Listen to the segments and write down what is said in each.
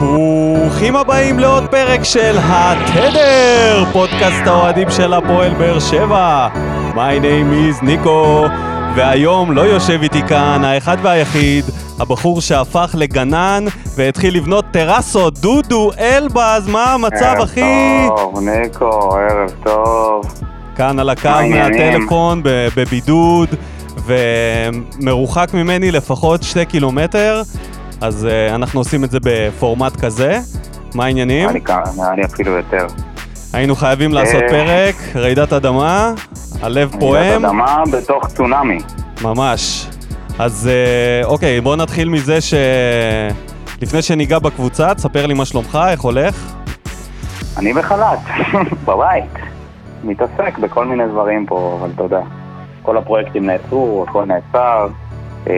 ברוכים הבאים לעוד פרק של התדר, פודקאסט האוהדים של הפועל באר שבע. My name is ניקו, והיום לא יושב איתי כאן האחד והיחיד, הבחור שהפך לגנן והתחיל לבנות טרסות, דודו אלבז, מה המצב אחי? ערב טוב, ניקו, ערב טוב. כאן על הקו? מהטלפון, בבידוד, ומרוחק ממני לפחות שתי קילומטר, אז uh, אנחנו עושים את זה בפורמט כזה. מה העניינים? נראה לי כמה- נראה לי אפילו יותר. היינו חייבים לעשות אה. פרק, רעידת אדמה, הלב רעידת פועם, אדמה בתוך צונאמי. ממש. אז אה, אוקיי, בוא נתחיל מזה ש... לפני שניגע בקבוצה, תספר לי מה שלומך, איך הולך? אני בחל"ת, בבית. מתעסק בכל מיני דברים פה, אבל אתה יודע. כל הפרויקטים נעצרו, הכל נעצר. אה,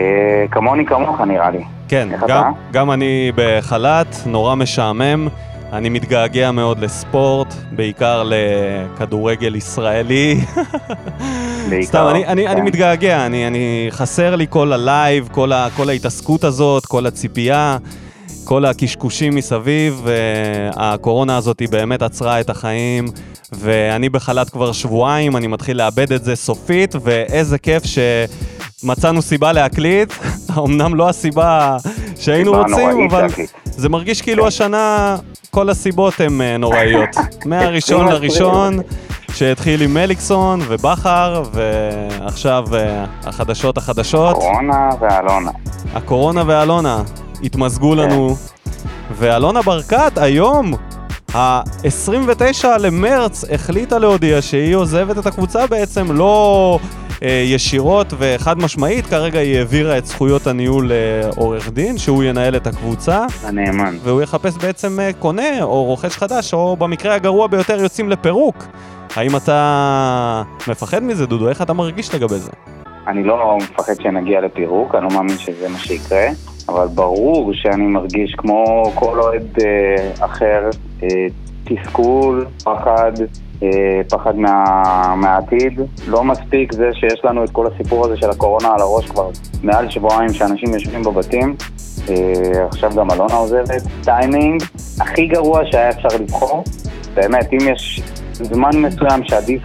כמוני כמוך נראה לי. כן, גם? גם אני בחל"ת, נורא משעמם. אני מתגעגע מאוד לספורט, בעיקר לכדורגל ישראלי. בעיקר, סתם, אני, אני, אני כן. מתגעגע, אני, אני חסר לי כל ה live, כל, ה, כל ההתעסקות הזאת, כל הציפייה, כל הקשקושים מסביב. והקורונה הזאת היא באמת עצרה את החיים, ואני בחל"ת כבר שבועיים, אני מתחיל לאבד את זה סופית, ואיזה כיף שמצאנו סיבה להקליט. אמנם לא הסיבה שהיינו רוצים, אבל. זה מרגיש כאילו השנה כל הסיבות הן אה, נוראיות. מהראשון 2020. לראשון, שהתחיל עם מליקסון ובכר, ועכשיו אה, החדשות החדשות. קורונה ואלונה. הקורונה ואלונה התמזגו לנו, ואלונה ברקת היום, ה-29 למרץ, החליטה להודיע שהיא עוזבת את הקבוצה בעצם לא ישירות וחד משמעית, כרגע היא העבירה את זכויות הניהול לעורך דין, שהוא ינהל את הקבוצה, הנאמן. והוא יחפש בעצם אה, קונה או רוכש חדש, או במקרה הגרוע ביותר יוצאים לפירוק. האם אתה מפחד מזה, דודו? איך אתה מרגיש לגבי זה? אני לא מפחד שנגיע לפירוק, אני לא מאמין שזה מה שיקרה, אבל ברור שאני מרגיש כמו כל אוהד אה, אחר, אה, תסכול, פחד, אה, פחד מה, מהעתיד. לא מספיק זה שיש לנו את כל הסיפור הזה של הקורונה על הראש כבר מעל שבועיים שאנשים יושבים בבתים. אה, עכשיו גם אלונה עוזבת. טיימינג הכי גרוע שהיה אפשר לבחור. באמת, אם יש זמן מסוים שעדיף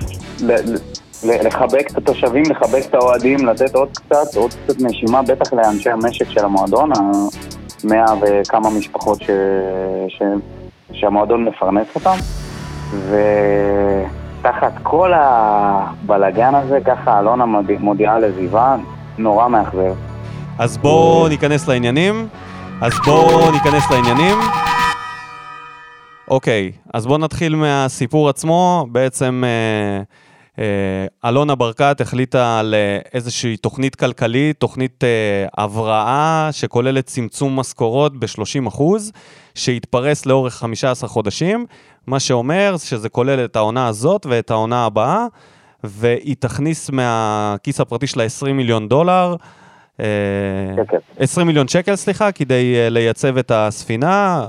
לחבק את התושבים, לחבק את האוהדים, לתת עוד קצת, עוד קצת נשימה, בטח לאנשי המשק של המועדון, המאה וכמה משפחות. ש... שהמועדון מפרנס אותם. ותחת כל הבלגן הזה, ככה אלונה מודיע- מודיעה עזיבה, נורא מאכזב. אז בואו ניכנס לעניינים. אז בואו ניכנס לעניינים. אוקיי, אז בואו נתחיל מהסיפור עצמו. בעצם אה, אלונה ברקת החליטה על אה, איזושהי תוכנית כלכלית, תוכנית אה, הבראה שכוללת צמצום משכורות ב-30%, שהתפרס לאורך 15 חודשים, מה שאומר שזה כולל את העונה הזאת ואת העונה הבאה, והיא תכניס מהכיס הפרטי שלה 20 מיליון דולר. אה, שקל. 20 מיליון שקל, סליחה, כדי לייצב את הספינה,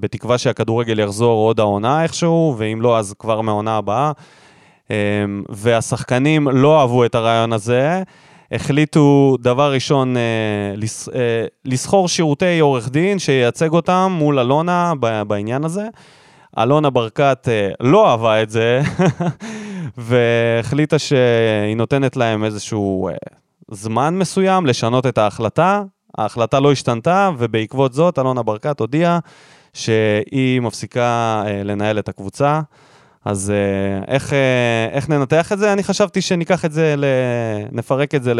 בתקווה שהכדורגל יחזור עוד העונה איכשהו, ואם לא, אז כבר מהעונה הבאה. Um, והשחקנים לא אהבו את הרעיון הזה, החליטו דבר ראשון לס, uh, לסחור שירותי עורך דין שייצג אותם מול אלונה בעניין הזה. אלונה ברקת uh, לא אהבה את זה, והחליטה שהיא נותנת להם איזשהו זמן מסוים לשנות את ההחלטה. ההחלטה לא השתנתה, ובעקבות זאת אלונה ברקת הודיעה שהיא מפסיקה אה, לנהל את הקבוצה. אז אה, איך, אה, איך ננתח את זה? אני חשבתי שניקח את זה, ל... נפרק את זה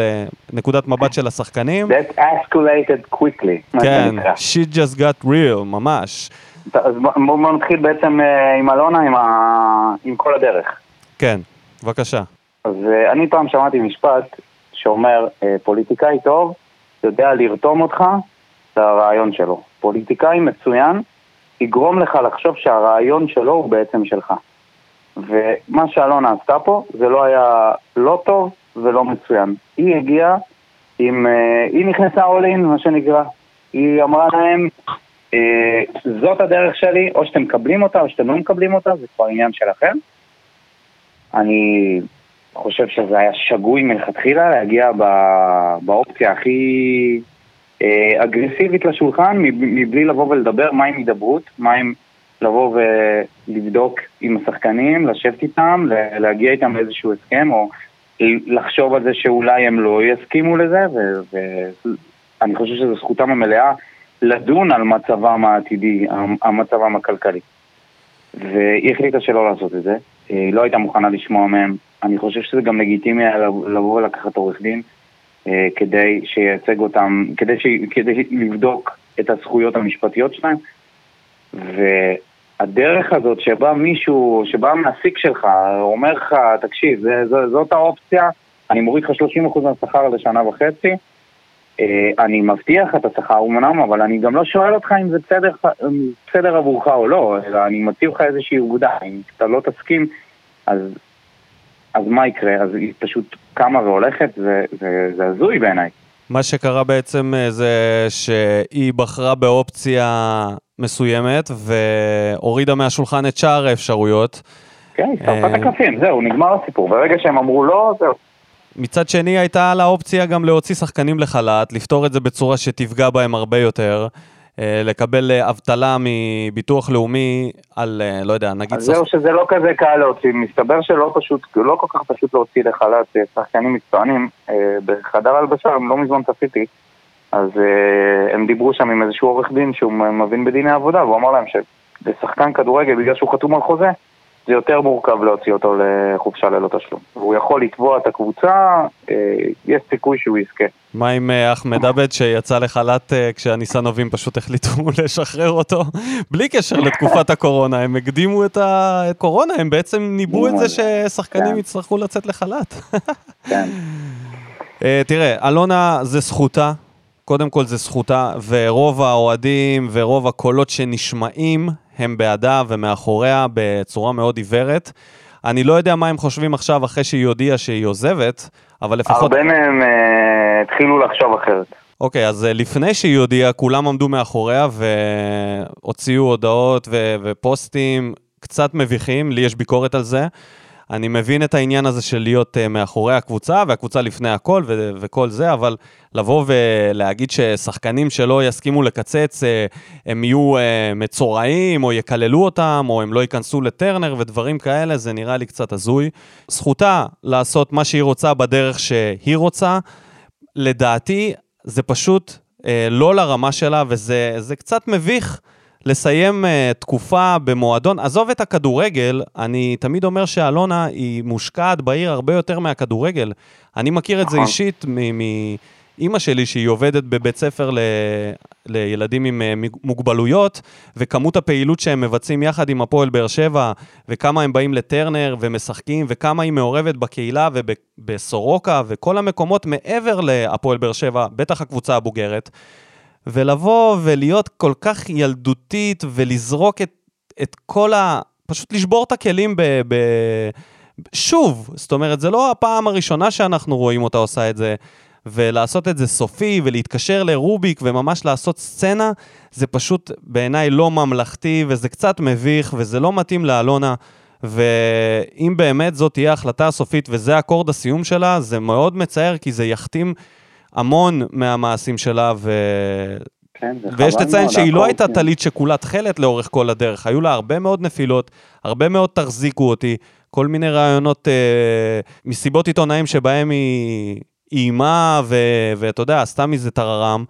לנקודת מבט של השחקנים. That escalated quickly, כן, shit just got real, ממש. אז בוא- בואו בוא נתחיל בעצם אה, עם אלונה, עם, ה... עם כל הדרך. כן, בבקשה. אז אני פעם שמעתי משפט שאומר, פוליטיקאי טוב יודע לרתום אותך לרעיון שלו. פוליטיקאי מצוין יגרום לך לחשוב שהרעיון שלו הוא בעצם שלך. ומה שאלונה עשתה פה זה לא היה לא טוב ולא מצוין. היא הגיעה עם... אה, היא נכנסה all in, מה שנקרא. היא אמרה להם, אה, זאת הדרך שלי, או שאתם מקבלים אותה או שאתם לא מקבלים אותה, זה כבר עניין שלכם. אני חושב שזה היה שגוי מלכתחילה להגיע באופציה הכי אה, אגרסיבית לשולחן, מבלי לבוא ולדבר מה עם הידברות, מה עם לבוא ולבדוק עם השחקנים, לשבת איתם, להגיע איתם לאיזשהו הסכם, או לחשוב על זה שאולי הם לא יסכימו לזה, ואני חושב שזו זכותם המלאה לדון על מצבם העתידי, המצבם הכלכלי. והיא החליטה שלא לעשות את זה, היא לא הייתה מוכנה לשמוע מהם. אני חושב שזה גם לגיטימי לבוא ולקחת עורך דין אה, כדי שייצג אותם, כדי, ש... כדי לבדוק את הזכויות המשפטיות שלהם. והדרך הזאת שבה מישהו, שבה המעסיק שלך אומר לך, תקשיב, זה, זה, זאת האופציה, אני מוריד לך 30% מהשכר לשנה וחצי, אה, אני מבטיח את השכר אמנם, אבל אני גם לא שואל אותך אם זה בסדר, בסדר עבורך או לא, אלא אני מציב לך איזושהי עובדה, אם אתה לא תסכים, אז, אז מה יקרה? אז היא פשוט קמה והולכת, זה הזוי בעיניי. מה שקרה בעצם אה, זה שהיא בחרה באופציה מסוימת והורידה מהשולחן את שאר האפשרויות. כן, היא שרפה את אה, הקלפים, זהו, נגמר הסיפור. ברגע שהם אמרו לא, זהו. מצד שני הייתה לה אופציה גם להוציא שחקנים לחל"ת, לפתור את זה בצורה שתפגע בהם הרבה יותר, אה, לקבל אה, אבטלה מביטוח לאומי על, לא יודע, נגיד... אז שח... זהו שזה לא כזה קל להוציא, מסתבר שלא פשוט, לא כל כך פשוט להוציא לחל"ת שחקנים מקצוענים. בחדר הלבשה, הם לא מזמן צפיתי, אז הם דיברו שם עם איזשהו עורך דין שהוא מבין בדיני עבודה, והוא אמר להם שלשחקן כדורגל, בגלל שהוא חתום על חוזה, זה יותר מורכב להוציא אותו לחופשה ללא תשלום. הוא יכול לתבוע את הקבוצה, אה, יש סיכוי שהוא יזכה. מה עם אה, אחמד עבד שיצא לחל"ת כשהניסנובים פשוט החליטו לשחרר אותו? בלי קשר לתקופת הקורונה, הם הקדימו את הקורונה, הם בעצם ניבאו את זה ששחקנים כן. יצטרכו לצאת לחל"ת. כן. תראה, אלונה זה זכותה, קודם כל זה זכותה, ורוב האוהדים ורוב הקולות שנשמעים הם בעדה ומאחוריה בצורה מאוד עיוורת. אני לא יודע מה הם חושבים עכשיו אחרי שהיא הודיעה שהיא עוזבת, אבל לפחות... הרבה מהם uh, התחילו לחשוב אחרת. אוקיי, okay, אז uh, לפני שהיא הודיעה, כולם עמדו מאחוריה והוציאו הודעות ו- ופוסטים קצת מביכים, לי יש ביקורת על זה. אני מבין את העניין הזה של להיות uh, מאחורי הקבוצה, והקבוצה לפני הכל ו- וכל זה, אבל לבוא ולהגיד ששחקנים שלא יסכימו לקצץ, uh, הם יהיו uh, מצורעים, או יקללו אותם, או הם לא ייכנסו לטרנר ודברים כאלה, זה נראה לי קצת הזוי. זכותה לעשות מה שהיא רוצה בדרך שהיא רוצה. לדעתי, זה פשוט לא לרמה שלה, וזה קצת מביך. לסיים uh, תקופה במועדון, עזוב את הכדורגל, אני תמיד אומר שאלונה היא מושקעת בעיר הרבה יותר מהכדורגל. אני מכיר את זה נכון. אישית מאימא שלי, שהיא עובדת בבית ספר ל... לילדים עם uh, מוגבלויות, וכמות הפעילות שהם מבצעים יחד עם הפועל באר שבע, וכמה הם באים לטרנר ומשחקים, וכמה היא מעורבת בקהילה ובסורוקה, וכל המקומות מעבר להפועל באר שבע, בטח הקבוצה הבוגרת. ולבוא ולהיות כל כך ילדותית ולזרוק את, את כל ה... פשוט לשבור את הכלים ב... ב... שוב, זאת אומרת, זה לא הפעם הראשונה שאנחנו רואים אותה עושה את זה, ולעשות את זה סופי ולהתקשר לרוביק וממש לעשות סצנה, זה פשוט בעיניי לא ממלכתי וזה קצת מביך וזה לא מתאים לאלונה. ואם באמת זאת תהיה ההחלטה הסופית וזה אקורד הסיום שלה, זה מאוד מצער כי זה יכתים המון מהמעשים שלה, ו... כן, ויש לציין שהיא לא הייתה טלית שכולה תכלת לאורך כל הדרך, היו לה הרבה מאוד נפילות, הרבה מאוד תחזיקו אותי, כל מיני רעיונות, אה, מסיבות עיתונאים שבהם היא איימה, ואתה יודע, עשתה מזה טררם.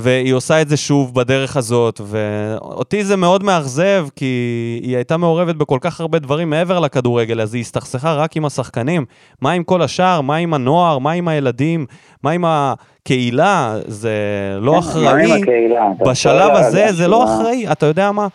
והיא עושה את זה שוב בדרך הזאת, ואותי זה מאוד מאכזב, כי היא הייתה מעורבת בכל כך הרבה דברים מעבר לכדורגל, אז היא הסתכסכה רק עם השחקנים. מה עם כל השאר? מה עם הנוער? מה עם הילדים? מה עם הקהילה? זה לא כן, אחראי. בשלב הזה זה לא אחראי. אתה יודע מה?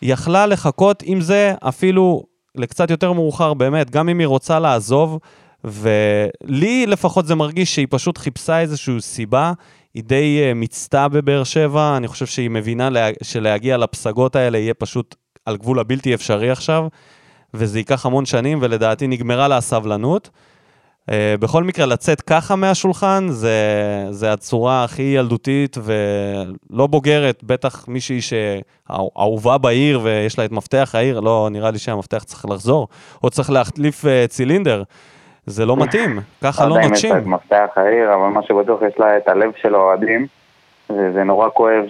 היא יכלה לחכות עם זה אפילו לקצת יותר מאוחר, באמת, גם אם היא רוצה לעזוב. ולי לפחות זה מרגיש שהיא פשוט חיפשה איזושהי סיבה היא די uh, מיצתה בבאר שבע, אני חושב שהיא מבינה לה, שלהגיע לפסגות האלה יהיה פשוט על גבול הבלתי אפשרי עכשיו, וזה ייקח המון שנים, ולדעתי נגמרה לה הסבלנות. Uh, בכל מקרה, לצאת ככה מהשולחן, זה, זה הצורה הכי ילדותית ולא בוגרת, בטח מישהי שאהובה בעיר ויש לה את מפתח העיר, לא, נראה לי שהמפתח צריך לחזור, או צריך להחליף uh, צילינדר. זה לא מתאים, ככה לא נוטשים. לא יודע אם יש לה את מפתח העיר, אבל מה שבטוח יש לה את הלב של האוהדים, וזה נורא כואב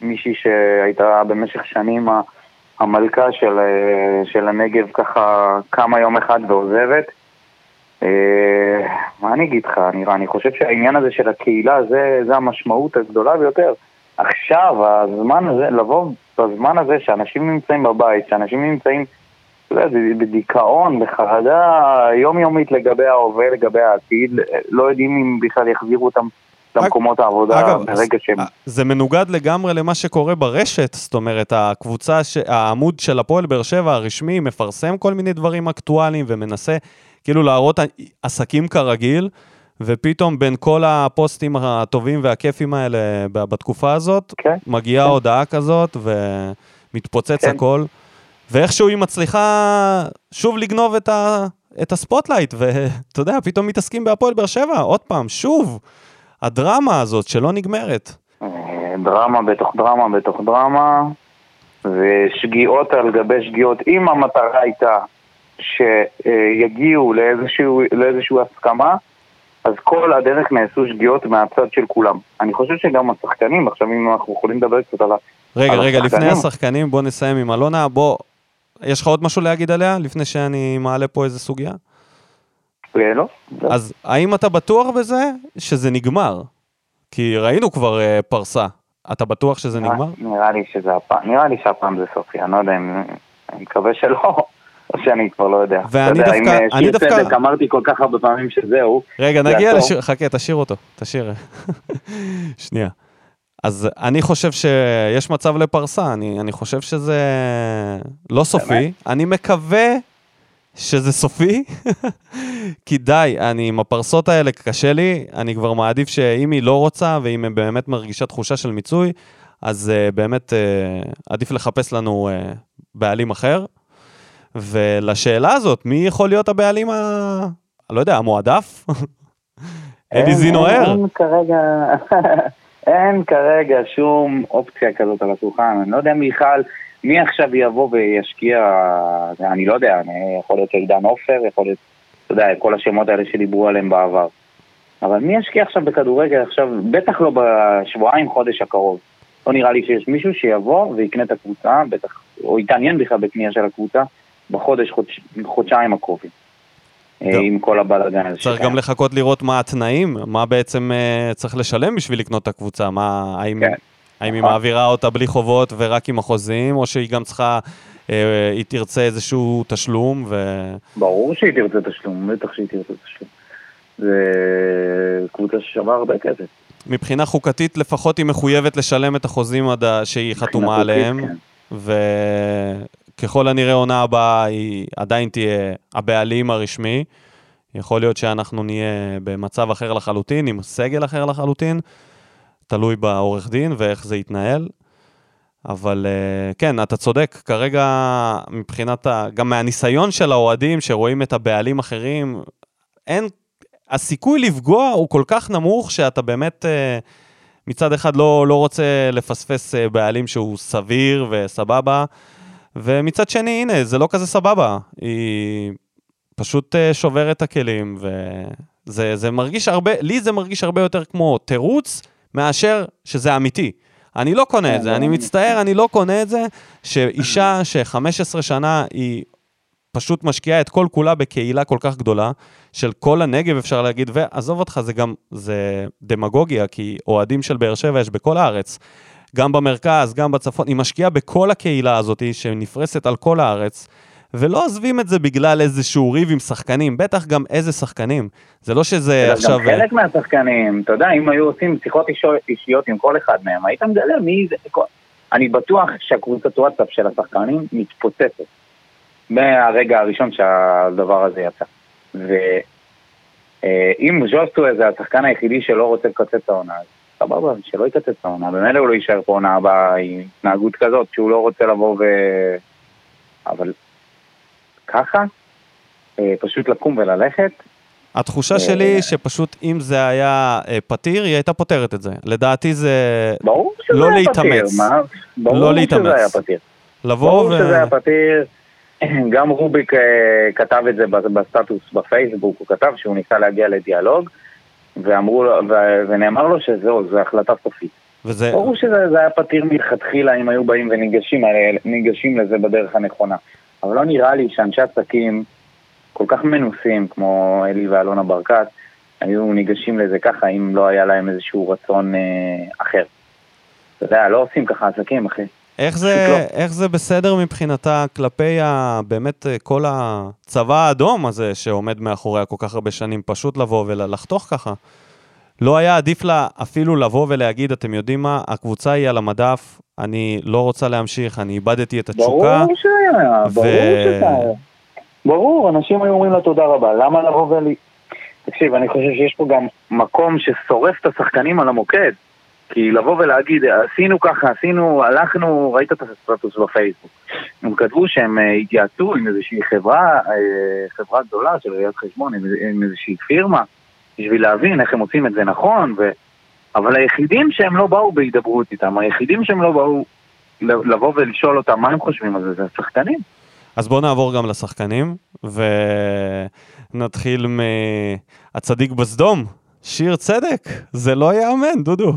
שמישהי שהייתה במשך שנים המלכה של, אה, של הנגב ככה קמה יום אחד ועוזבת. אה, מה אני אגיד לך, נראה, אני חושב שהעניין הזה של הקהילה זה, זה המשמעות הגדולה ביותר. עכשיו, הזמן הזה, לבוא בזמן הזה שאנשים נמצאים בבית, שאנשים נמצאים בדיכאון, בחרדה יומיומית לגבי ההווה, לגבי העתיד, לא יודעים אם בכלל יחזירו אותם למקומות העבודה אגב, ברגע שהם... זה מנוגד לגמרי למה שקורה ברשת, זאת אומרת, הקבוצה, ש... העמוד של הפועל באר שבע הרשמי מפרסם כל מיני דברים אקטואליים ומנסה כאילו להראות עסקים כרגיל, ופתאום בין כל הפוסטים הטובים והכיפיים האלה בתקופה הזאת, כן, מגיעה כן. הודעה כזאת ומתפוצץ כן. הכל. ואיכשהו היא מצליחה שוב לגנוב את, ה, את ה spotlight, ואתה יודע, פתאום מתעסקים בהפועל באר שבע, עוד פעם, שוב, הדרמה הזאת שלא נגמרת. דרמה בתוך דרמה בתוך דרמה, ושגיאות על גבי שגיאות. אם המטרה הייתה שיגיעו לאיזשהו, לאיזשהו הסכמה, אז כל הדרך נעשו שגיאות מהצד של כולם. אני חושב שגם השחקנים, עכשיו אם אנחנו יכולים לדבר קצת על ה... רגע, על רגע, השחקנים. לפני השחקנים בוא נסיים עם אלונה, בוא, יש לך עוד משהו להגיד עליה, לפני שאני מעלה פה איזה סוגיה? לא. אז האם אתה בטוח בזה שזה נגמר? כי ראינו כבר uh, פרסה. אתה בטוח שזה נגמר? נראה לי שזה הפעם, נראה לי שהפעם זה סופי, אני לא יודע אם... אני מקווה שלא. או שאני כבר לא יודע. ואני דווקא, אם אה, אני דווקא... צדק, אמרתי כל כך הרבה פעמים שזהו. רגע, נגיע לשיר, חכה, תשאיר אותו, תשאיר. שנייה. אז אני חושב שיש מצב לפרסה, אני, אני חושב שזה לא סופי. אני מקווה שזה סופי, כי די, אני עם הפרסות האלה קשה לי, אני כבר מעדיף שאם היא לא רוצה, ואם היא באמת מרגישה תחושה של מיצוי, אז uh, באמת uh, עדיף לחפש לנו uh, בעלים אחר. ולשאלה הזאת, מי יכול להיות הבעלים ה... לא יודע, המועדף? אלי זינואר? אין כרגע... אין כרגע שום אופציה כזאת על השולחן, אני לא יודע מי בכלל, מי עכשיו יבוא וישקיע, אני לא יודע, אני, יכול להיות עידן עופר, יכול להיות, אתה יודע, כל השמות האלה שדיברו עליהם בעבר. אבל מי ישקיע עכשיו בכדורגל עכשיו, בטח לא בשבועיים, חודש הקרוב. לא נראה לי שיש מישהו שיבוא ויקנה את הקבוצה, בטח, או יתעניין בכלל בקנייה של הקבוצה, בחודש, חודש, חודשיים הקרובים. אה, עם כל הבלאגן. צריך גם לחכות לראות מה התנאים, מה בעצם uh, צריך לשלם בשביל לקנות את הקבוצה, מה, האם, כן. האם היא נכון. מעבירה אותה בלי חובות ורק עם החוזים, או שהיא גם צריכה, uh, היא תרצה איזשהו תשלום ו... ברור שהיא תרצה תשלום, בטח שהיא תרצה תשלום. זה קבוצה ששווה הרבה כסף. מבחינה חוקתית לפחות היא מחויבת לשלם את החוזים שהיא חתומה עליהם. כן. ככל הנראה עונה הבאה היא עדיין תהיה הבעלים הרשמי. יכול להיות שאנחנו נהיה במצב אחר לחלוטין, עם סגל אחר לחלוטין, תלוי בעורך דין ואיך זה יתנהל. אבל אה, כן, אתה צודק, כרגע מבחינת, ה... גם מהניסיון של האוהדים שרואים את הבעלים אחרים, אין, הסיכוי לפגוע הוא כל כך נמוך שאתה באמת אה, מצד אחד לא, לא רוצה לפספס אה, בעלים שהוא סביר וסבבה. ומצד שני, הנה, זה לא כזה סבבה. היא פשוט uh, שוברת את הכלים, וזה מרגיש הרבה, לי זה מרגיש הרבה יותר כמו תירוץ, מאשר שזה אמיתי. אני לא קונה את זה, אני מצטער, אני לא קונה את זה, שאישה ש-15 שנה היא פשוט משקיעה את כל כולה בקהילה כל כך גדולה, של כל הנגב אפשר להגיד, ועזוב אותך, זה גם, זה דמגוגיה, כי אוהדים של באר שבע יש בכל הארץ. גם במרכז, גם בצפון, היא משקיעה בכל הקהילה הזאת שנפרסת על כל הארץ, ולא עוזבים את זה בגלל איזשהו ריב עם שחקנים, בטח גם איזה שחקנים. זה לא שזה עכשיו... גם חלק מהשחקנים, אתה יודע, אם היו עושים שיחות אישיות עם כל אחד מהם, היית מגלה מי זה... אני בטוח שהקבוצת וואטסאפ של השחקנים מתפוצצת מהרגע הראשון שהדבר הזה יצא. ואם אה, ז'וסטו זה השחקן היחידי שלא רוצה לקצץ את העונה, הזאת, סבבה, שלא יקצץ העונה, במילא הוא לא יישאר פה עונה הבאה עם התנהגות כזאת, שהוא לא רוצה לבוא ו... אבל ככה, אה, פשוט לקום וללכת. התחושה אה, שלי שפשוט אם זה היה אה, פתיר, היא הייתה פותרת את זה. לדעתי זה ברור שזה לא היה להתאמץ. פתיר, מה? ברור לא להתאמץ. שזה היה פתיר. לבוא ברור ו... שזה היה פתיר. גם רוביק כתב את זה בסטטוס בפייסבוק, הוא כתב שהוא ניסה להגיע לדיאלוג. ואמרו לו, ונאמר לו שזהו, זו החלטה סופית. וזה... ברור שזה היה פתיר מלכתחילה אם היו באים וניגשים ניגשים לזה בדרך הנכונה. אבל לא נראה לי שאנשי עסקים כל כך מנוסים כמו אלי ואלונה ברקת, היו ניגשים לזה ככה אם לא היה להם איזשהו רצון אה, אחר. אתה יודע, לא עושים ככה עסקים, אחי. איך זה. איך זה בסדר מבחינתה כלפי ה, באמת אה, כל הצבא האדום הזה שעומד מאחוריה כל כך הרבה שנים, פשוט לבוא ולחתוך ככה? לא היה עדיף לה אפילו לבוא ולהגיד, אתם יודעים מה, הקבוצה היא על המדף, אני לא רוצה להמשיך, אני איבדתי את התשוקה. ברור שהיה, ברור שהיה. ברור, אנשים היו אומרים לה תודה רבה, למה לבוא ול... תקשיב, אני חושב שיש פה גם מקום ששורף את השחקנים על המוקד. כי לבוא ולהגיד, עשינו ככה, עשינו, הלכנו, ראית את הסטטוס בפייסבוק. הם כתבו שהם אה, התייעצו עם איזושהי חברה, אה, חברה גדולה של ראיית חשבון, עם, איזושהי פירמה, בשביל להבין איך הם עושים את זה נכון, ו... אבל היחידים שהם לא באו בהידברות איתם, היחידים שהם לא באו לבוא ולשאול אותם מה הם חושבים על זה, זה השחקנים. אז בואו נעבור גם לשחקנים, ונתחיל מהצדיק בסדום, שיר צדק, זה לא ייאמן, דודו.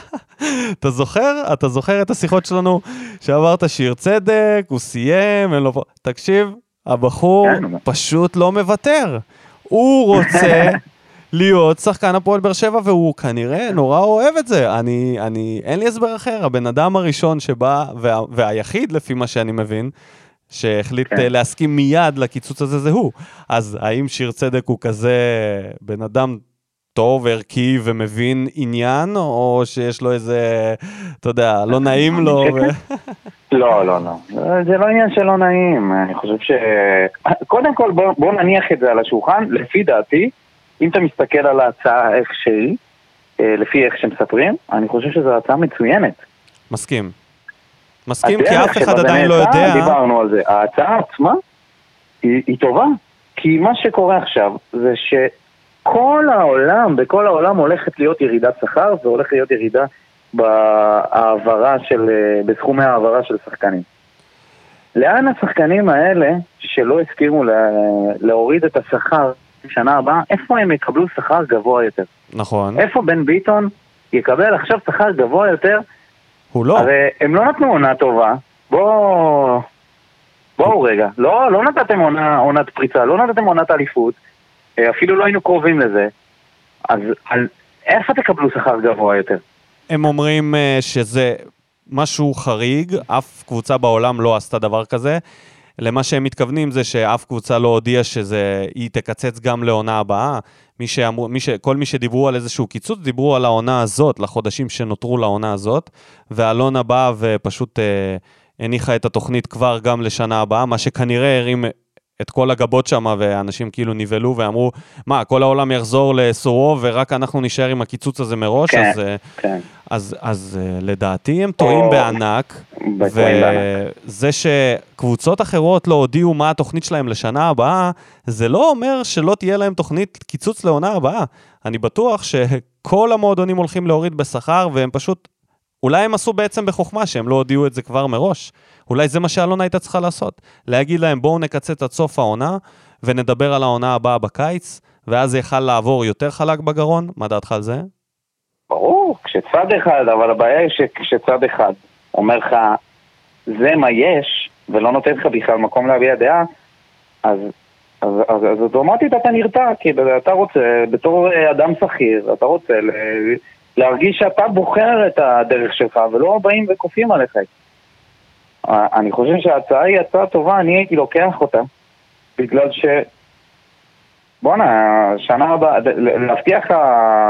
אתה זוכר? אתה זוכר את השיחות שלנו שאמרת שיר צדק, הוא סיים, אין לו... תקשיב, הבחור כן. פשוט לא מוותר. הוא רוצה להיות שחקן הפועל באר שבע, והוא כנראה נורא אוהב את זה. אני, אני, אין לי הסבר אחר. הבן אדם הראשון שבא, וה, והיחיד, לפי מה שאני מבין, שהחליט כן. להסכים מיד לקיצוץ הזה זה הוא. אז האם שיר צדק הוא כזה בן אדם טוב, ערכי ומבין עניין, או שיש לו איזה, אתה יודע, לא נעים לו? ו... לא, לא, לא. זה לא עניין שלא נעים. אני חושב ש... קודם כל, בוא, בוא נניח את זה על השולחן. לפי דעתי, אם אתה מסתכל על ההצעה איך שהיא, אה, לפי איך שמספרים, אני חושב שזו הצעה מצוינת. מסכים. מסכים, כי אף אחד עדיין לא יודע... דיברנו על זה. ההצעה עצמה היא, היא טובה, כי מה שקורה עכשיו זה ש... כל העולם, בכל העולם הולכת להיות ירידת שכר והולכת להיות ירידה בהעברה של, אה, בסכומי העברה של שחקנים. לאן השחקנים האלה, שלא הסכימו להוריד את השכר בשנה הבאה, איפה הם יקבלו שכר גבוה יותר? נכון. איפה בן ביטון יקבל עכשיו שכר גבוה יותר? הוא לא. הרי הם לא נתנו עונה טובה, בואו... בואו רגע, לא, לא נתתם עונה, עונת פריצה, לא נתתם עונת אליפות, אפילו לא היינו קרובים לזה, אז על איפה תקבלו שכר גבוה יותר? הם אומרים uh, שזה משהו חריג, אף קבוצה בעולם לא עשתה דבר כזה. למה שהם מתכוונים זה שאף קבוצה לא הודיעה שהיא תקצץ גם לעונה הבאה. מי שאמרו, מי ש, כל מי שדיברו על איזשהו קיצוץ, דיברו על העונה הזאת, לחודשים שנותרו לעונה הזאת, ואלונה באה ופשוט אה, הניחה את התוכנית כבר גם לשנה הבאה, מה שכנראה הרים את כל הגבות שם, ואנשים כאילו נבהלו ואמרו, מה, כל העולם יחזור לסורו ורק אנחנו נשאר עם הקיצוץ הזה מראש? כן, אז, אה, כן. אז, אז אה, לדעתי הם טועים בענק, וזה שקבוצות אחרות לא הודיעו מה התוכנית שלהם לשנה הבאה, זה לא אומר שלא תהיה להם תוכנית קיצוץ לעונה הבאה. אני בטוח שכל המועדונים הולכים להוריד בשכר, והם פשוט, אולי הם עשו בעצם בחוכמה שהם לא הודיעו את זה כבר מראש. אולי זה מה שאלונה הייתה צריכה לעשות. להגיד להם, בואו נקצץ עד סוף העונה, ונדבר על העונה הבאה בקיץ, ואז זה יכל לעבור יותר חלק בגרון. מה דעתך על זה? ברור, כשצד אחד, אבל הבעיה היא שכשצד אחד אומר לך, זה מה יש, ולא נותן לך בכלל מקום להביע דעה, אז, אז, אז, אז אוטומטית אתה נרתע, כי אתה רוצה, בתור אדם שכיר, אתה רוצה להרגיש שאתה בוחר את הדרך שלך, ולא באים וכופים עליך. אני חושב שההצעה היא הצעה טובה, אני הייתי לוקח אותה, בגלל ש... בואנה, שנה הבאה, להבטיח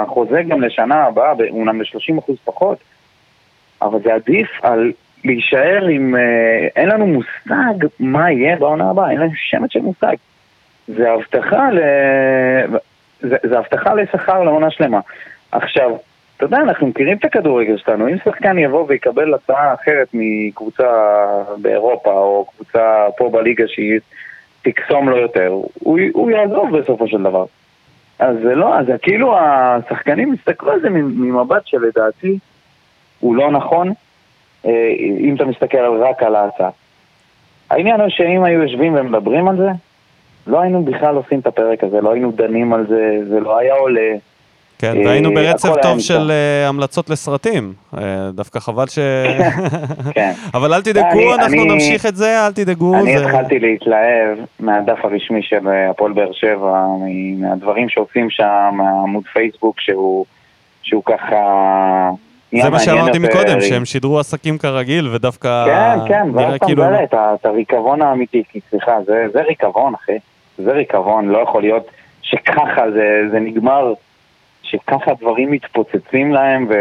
חוזה גם לשנה הבאה, אומנם ב-30% פחות, אבל זה עדיף על להישאר עם... אה, אין לנו מושג מה יהיה בעונה הבאה, אין לנו שמץ של מושג. זה הבטחה ל... זה, זה הבטחה לשכר לעונה שלמה. עכשיו, אתה יודע, אנחנו מכירים את הכדורגל שלנו, אם שחקן יבוא ויקבל הצעה אחרת מקבוצה באירופה או קבוצה פה בליגה שהיא תקסום לו יותר, הוא, הוא יעזוב בסופו של דבר. אז זה לא, אז כאילו השחקנים הסתכלו על זה ממבט שלדעתי הוא לא נכון, אה, אם אתה מסתכל רק על ההצעה. העניין הוא שאם היו יושבים ומדברים על זה, לא היינו בכלל עושים את הפרק הזה, לא היינו דנים על זה, זה לא היה עולה. כן, אה, והיינו ברצף טוב. של אה, המלצות לסרטים. אה, דווקא חבל ש... כן. אבל אל תדאגו, אנחנו נמשיך את זה, אל תדאגו. אני התחלתי להתלהב מהדף הרשמי של הפועל באר שבע, מהדברים שעושים שם, מהעמוד פייסבוק שהוא, ככה... זה מה שאמרתי. מקודם, שהם שידרו עסקים כרגיל, ודווקא כן, כן, ואז אתה כאילו... מגלה את ה- את הריקבון האמיתי, כי סליחה, זה, ריקבון, אחי. זה ריקבון, לא יכול להיות שככה זה נגמר, שככה דברים מתפוצצים להם ו...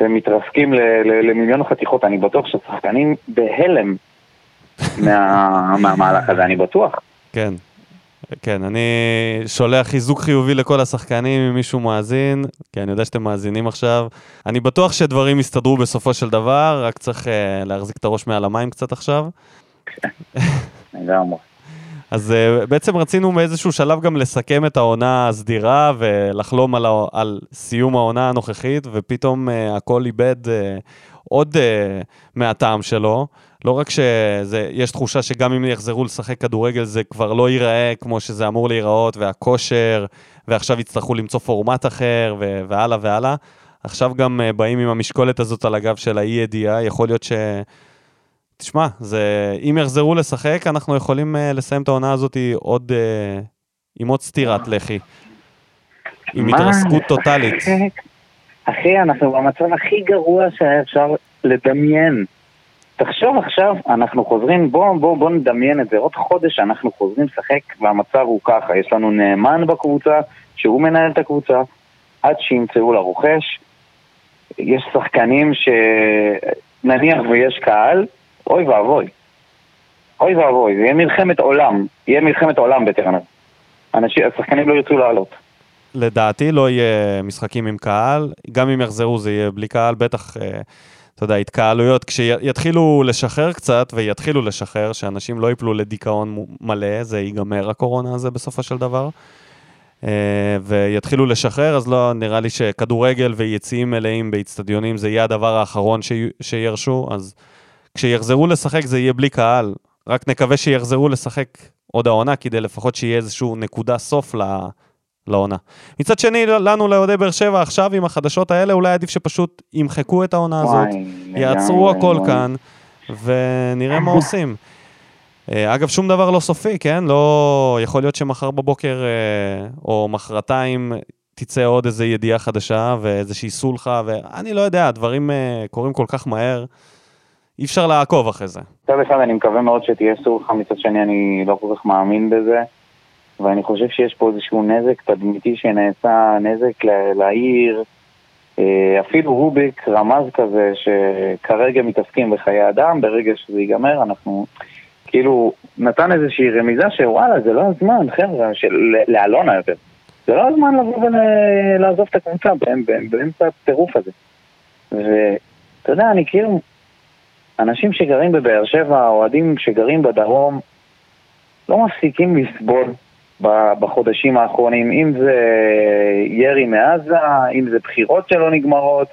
ומתרסקים ל, ל, למיליון חתיכות. אני בטוח ששחקנים בהלם מה, מהמהלך הזה, אני בטוח. כן. כן, אני שולח חיזוק חיובי לכל השחקנים, אם מישהו מאזין, כי אני יודע שאתם מאזינים עכשיו. אני בטוח שדברים יסתדרו בסופו של דבר, רק צריך uh, להחזיק את הראש מעל המים קצת עכשיו. לגמרי. אז uh, בעצם רצינו באיזשהו שלב גם לסכם את העונה הסדירה ולחלום על, ה- על סיום העונה הנוכחית, ופתאום uh, הכל איבד uh, עוד uh, מהטעם שלו. לא רק שיש תחושה שגם אם יחזרו לשחק כדורגל זה כבר לא ייראה כמו שזה אמור להיראות, והכושר, ועכשיו יצטרכו למצוא פורמט אחר, ו- והלאה והלאה. עכשיו גם uh, באים עם המשקולת הזאת על הגב של האי ידיעה, יכול להיות ש... תשמע, זה, אם יחזרו לשחק, אנחנו יכולים uh, לסיים את העונה הזאת עוד, uh, עם עוד סטירת לחי. עם? התרסקות טוטאלית. אחי, אנחנו במצב הכי גרוע שהיה אפשר לדמיין. תחשוב עכשיו, אנחנו חוזרים, בוא, בוא, בוא נדמיין את זה, עוד חודש אנחנו חוזרים לשחק והמצב הוא ככה, יש לנו נאמן בקבוצה, שהוא מנהל את הקבוצה, עד שימצאו לרוכש, יש שחקנים שנניח ויש קהל, אוי ואבוי. אוי ואבוי, זה יהיה מלחמת עולם, יהיה מלחמת עולם בטרנר. אנשים, השחקנים לא ירצו לעלות. לדעתי לא יהיה משחקים עם קהל, גם אם יחזרו זה יהיה בלי קהל, בטח, אה, אתה יודע, התקהלויות, כשיתחילו לשחרר קצת, ויתחילו לשחרר, שאנשים לא ייפלו לדיכאון מלא, זה ייגמר הקורונה הזה בסופו של דבר, אה, ויתחילו לשחרר, אז לא, נראה לי שכדורגל ויציאים מלאים באיצטדיונים זה יהיה הדבר האחרון שי- שירשו, אז כשיחזרו לשחק זה יהיה בלי קהל, רק נקווה שיחזרו לשחק עוד העונה, כדי לפחות שיהיה איזשהו נקודה סוף ל... לעונה. מצד שני, לנו, לאוהדי באר שבע, עכשיו עם החדשות האלה, אולי עדיף שפשוט ימחקו את העונה הזאת, יעצרו הכל. כאן, ונראה מה עושים. אה, אגב, שום דבר לא סופי, כן? לא... יכול להיות שמחר בבוקר אה, או מחרתיים תצא עוד איזו ידיעה חדשה ואיזושהי סולחה, ואני לא יודע, הדברים אה, קורים כל כך מהר, אי אפשר לעקוב אחרי זה. מצד אחד אני מקווה מאוד שתהיה סולחה, מצד שני אני לא כל כך מאמין בזה. ואני חושב שיש פה איזשהו נזק תדמיתי שנעשה, נזק לעיר. אה, אפילו רוביק רמז כזה שכרגע מתעסקים בחיי אדם, ברגע שזה ייגמר אנחנו... כאילו, נתן איזושהי רמיזה שוואלה, זה לא הזמן, חבר'ה, של- לאלונה יותר. זה לא הזמן לבוא ולעזוב את הקבוצה באמצע הטירוף הזה. ואתה יודע, אני כאילו, אנשים שגרים בבאר שבע, אוהדים שגרים בדרום, לא מפסיקים לסבול בחודשים האחרונים, אם זה ירי מעזה, אם זה בחירות שלא נגמרות,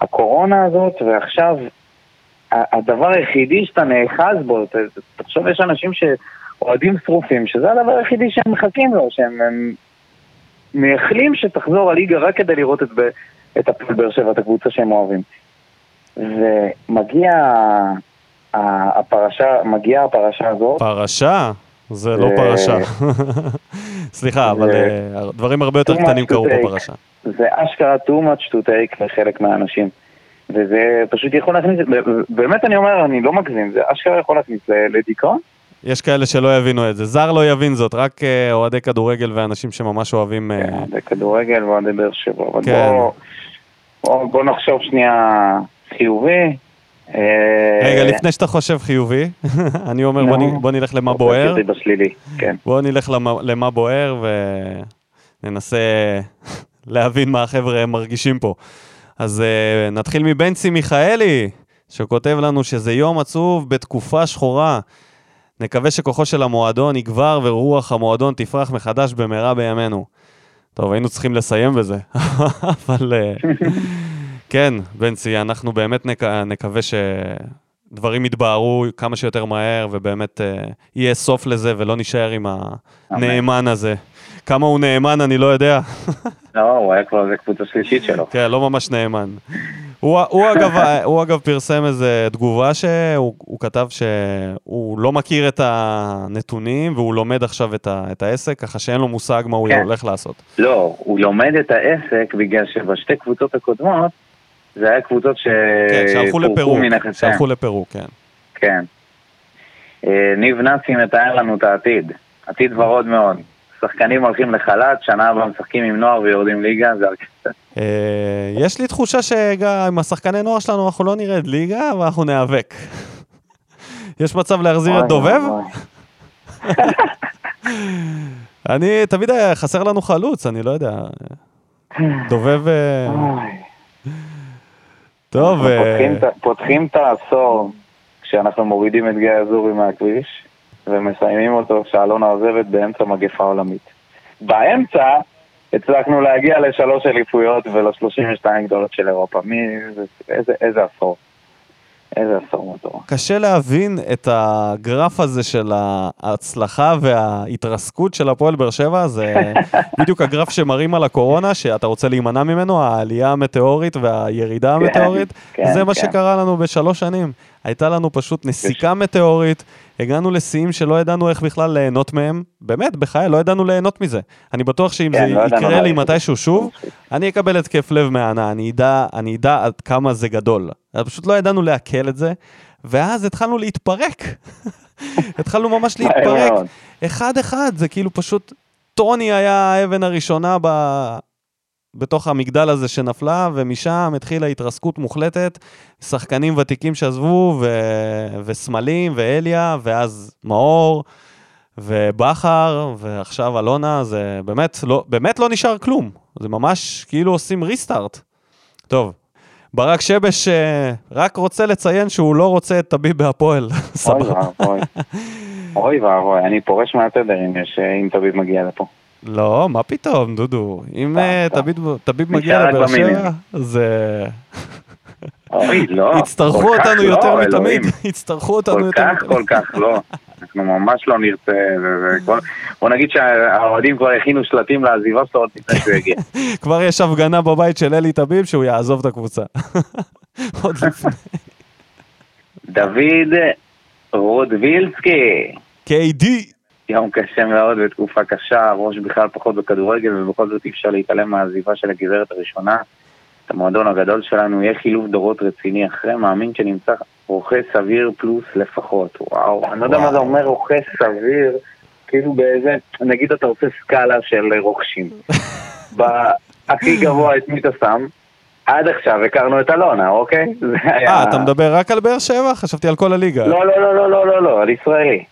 הקורונה הזאת, ועכשיו הדבר היחידי שאתה נאחז בו, תחשוב, יש אנשים שאוהדים שרופים, שזה הדבר היחידי שהם מחכים לו, שהם הם מייחלים שתחזור הליגה רק כדי לראות את, את הפועל באר שבע, את הקבוצה שהם אוהבים. ומגיע הפרשה, מגיעה הפרשה הזאת, פרשה? זה לא פרשה. סליחה, אבל אה, דברים הרבה יותר קטנים קרו. בפרשה. זה אשכרה too much to take לחלק מהאנשים. וזה פשוט יכול להכניס, באמת אני אומר, אני לא מגזים, זה אשכרה יכול להכניס לדיכאון. יש כאלה שלא יבינו את זה. זר לא יבין זאת, רק אה, אוהדי כדורגל ואנשים שממש אוהבים... אה, כן, זה כדורגל ואוהדי באר שבע, אבל כן. בוא- בוא- בוא נחשוב שנייה חיובי. אה, רגע, לפני שאתה חושב חיובי, אני אומר בוא בוא נלך למה בוער. כן. בואו נלך למה, למה בוער וננסה להבין מה החבר'ה מרגישים פה. אז uh, נתחיל מבנצי מיכאלי, שכותב לנו שזה יום עצוב בתקופה שחורה. נקווה שכוחו של המועדון יגבר ורוח המועדון תפרח מחדש במהרה בימינו. טוב, היינו צריכים לסיים בזה, אבל uh, כן, בנצי, אנחנו באמת נק... נקווה ש... דברים יתבהרו כמה שיותר מהר, ובאמת אה, יהיה סוף לזה, ולא נישאר עם הנאמן הזה. כמה הוא נאמן, אני לא יודע. לא, הוא היה כבר, זה קבוצה שלישית שלו. כן, לא ממש נאמן. הוא, הוא, אגב, הוא אגב פרסם איזה תגובה שהוא הוא כתב שהוא לא מכיר את הנתונים והוא לומד עכשיו את, ה, את העסק, ככה שאין לו מושג מה הוא כן. הולך לעשות. לא, הוא לומד את העסק בגלל שבשתי קבוצות הקודמות זה היה קבוצות כן, שהלכו שפורקו מנכסיהם. שהלכו לפירוק, כן. כן. אה, ניב נאצי מתאר לנו את העתיד. עתיד ורוד מאוד. שחקנים הולכים לחל"ת, שנה הבאה משחקים עם נוער ויורדים ליגה, זה הרכב. אה, יש לי תחושה עם השחקני נוער שלנו אנחנו לא נרד ליגה, אבל אנחנו ניאבק. יש מצב להחזיר את דובב? אני, תמיד חסר לנו חלוץ, אני לא יודע. דובב... טוב. אה, פותחים את העשור כשאנחנו מורידים את גיא אזורי מהכביש ומסיימים אותו כשאלונה עוזבת באמצע מגפה עולמית. באמצע הצלחנו להגיע לשלוש אליפויות ול-32 גדולות של אירופה. מי... זה- איזה, איזה עשור. איזה עשור מטורף. קשה להבין את הגרף הזה של ההצלחה וההתרסקות של הפועל באר שבע, זה בדיוק הגרף שמראים על הקורונה, שאתה רוצה להימנע ממנו, העלייה המטאורית והירידה המטאורית, כן, זה מה כן. שקרה לנו בשלוש שנים. הייתה לנו פשוט נסיקה מטאורית, הגענו לשיאים שלא ידענו איך בכלל ליהנות מהם, באמת, בחיי, לא ידענו ליהנות מזה. אני בטוח שאם כן, זה לא יקרה לי מתישהו שוב, אני אקבל התקף לב אדע, אני אדע עד כמה זה גדול. אז פשוט לא ידענו לעכל את זה, ואז התחלנו להתפרק. התחלנו ממש להתפרק. אחד-אחד, זה כאילו פשוט... טוני היה האבן הראשונה ב... בתוך המגדל הזה שנפלה, ומשם התחילה התרסקות מוחלטת, שחקנים ותיקים שעזבו, ו... וסמלים, ואליה, ואז מאור, ובכר, ועכשיו אלונה, זה באמת לא, באמת לא נשאר כלום. זה ממש כאילו עושים ריסטארט. טוב, ברק שבש אה, רק רוצה לציין שהוא לא רוצה את טביב בהפועל. אוי. ואבוי. אוי ואבוי, אני פורש מהתדר אם אם תביב מגיע לפה. לא, מה פתאום, דודו. אם אה, טביב מגיע לבאר. שבע, זה... אוי, לא. יצטרכו כל כך אותנו לא, יותר. מתמיד. יצטרכו אותנו כל יותר כך, מתמיד. כל כך לא. אנחנו ממש לא נרצה, בוא נגיד שהאוהדים כבר הכינו שלטים לעזיבה שלו עוד לפני שהוא יגיע. כבר יש הפגנה בבית של אלי טביב שהוא יעזוב את הקבוצה. עוד לפני. דוד רודווילסקי, KD. יום קשה מאוד ותקופה קשה, ראש בכלל פחות בכדורגל, ובכל זאת אי אפשר להתעלם מהעזיבה של הגברת הראשונה. את המועדון הגדול שלנו, יהיה חילוף דורות רציני אחרי, מאמין שנמצא רוכש סביר פלוס לפחות. וואו, אני לא יודע מה זה אומר רוכש סביר, כאילו באיזה, נגיד אתה עושה סקאלה של רוכשים. בהכי גבוה את מי אתה שם? עד עכשיו הכרנו את אלונה, אוקיי? זה היה... אה, אתה מדבר רק על באר שבע? חשבתי על כל הליגה. לא, לא, לא, לא, לא, לא, לא, על ישראלי.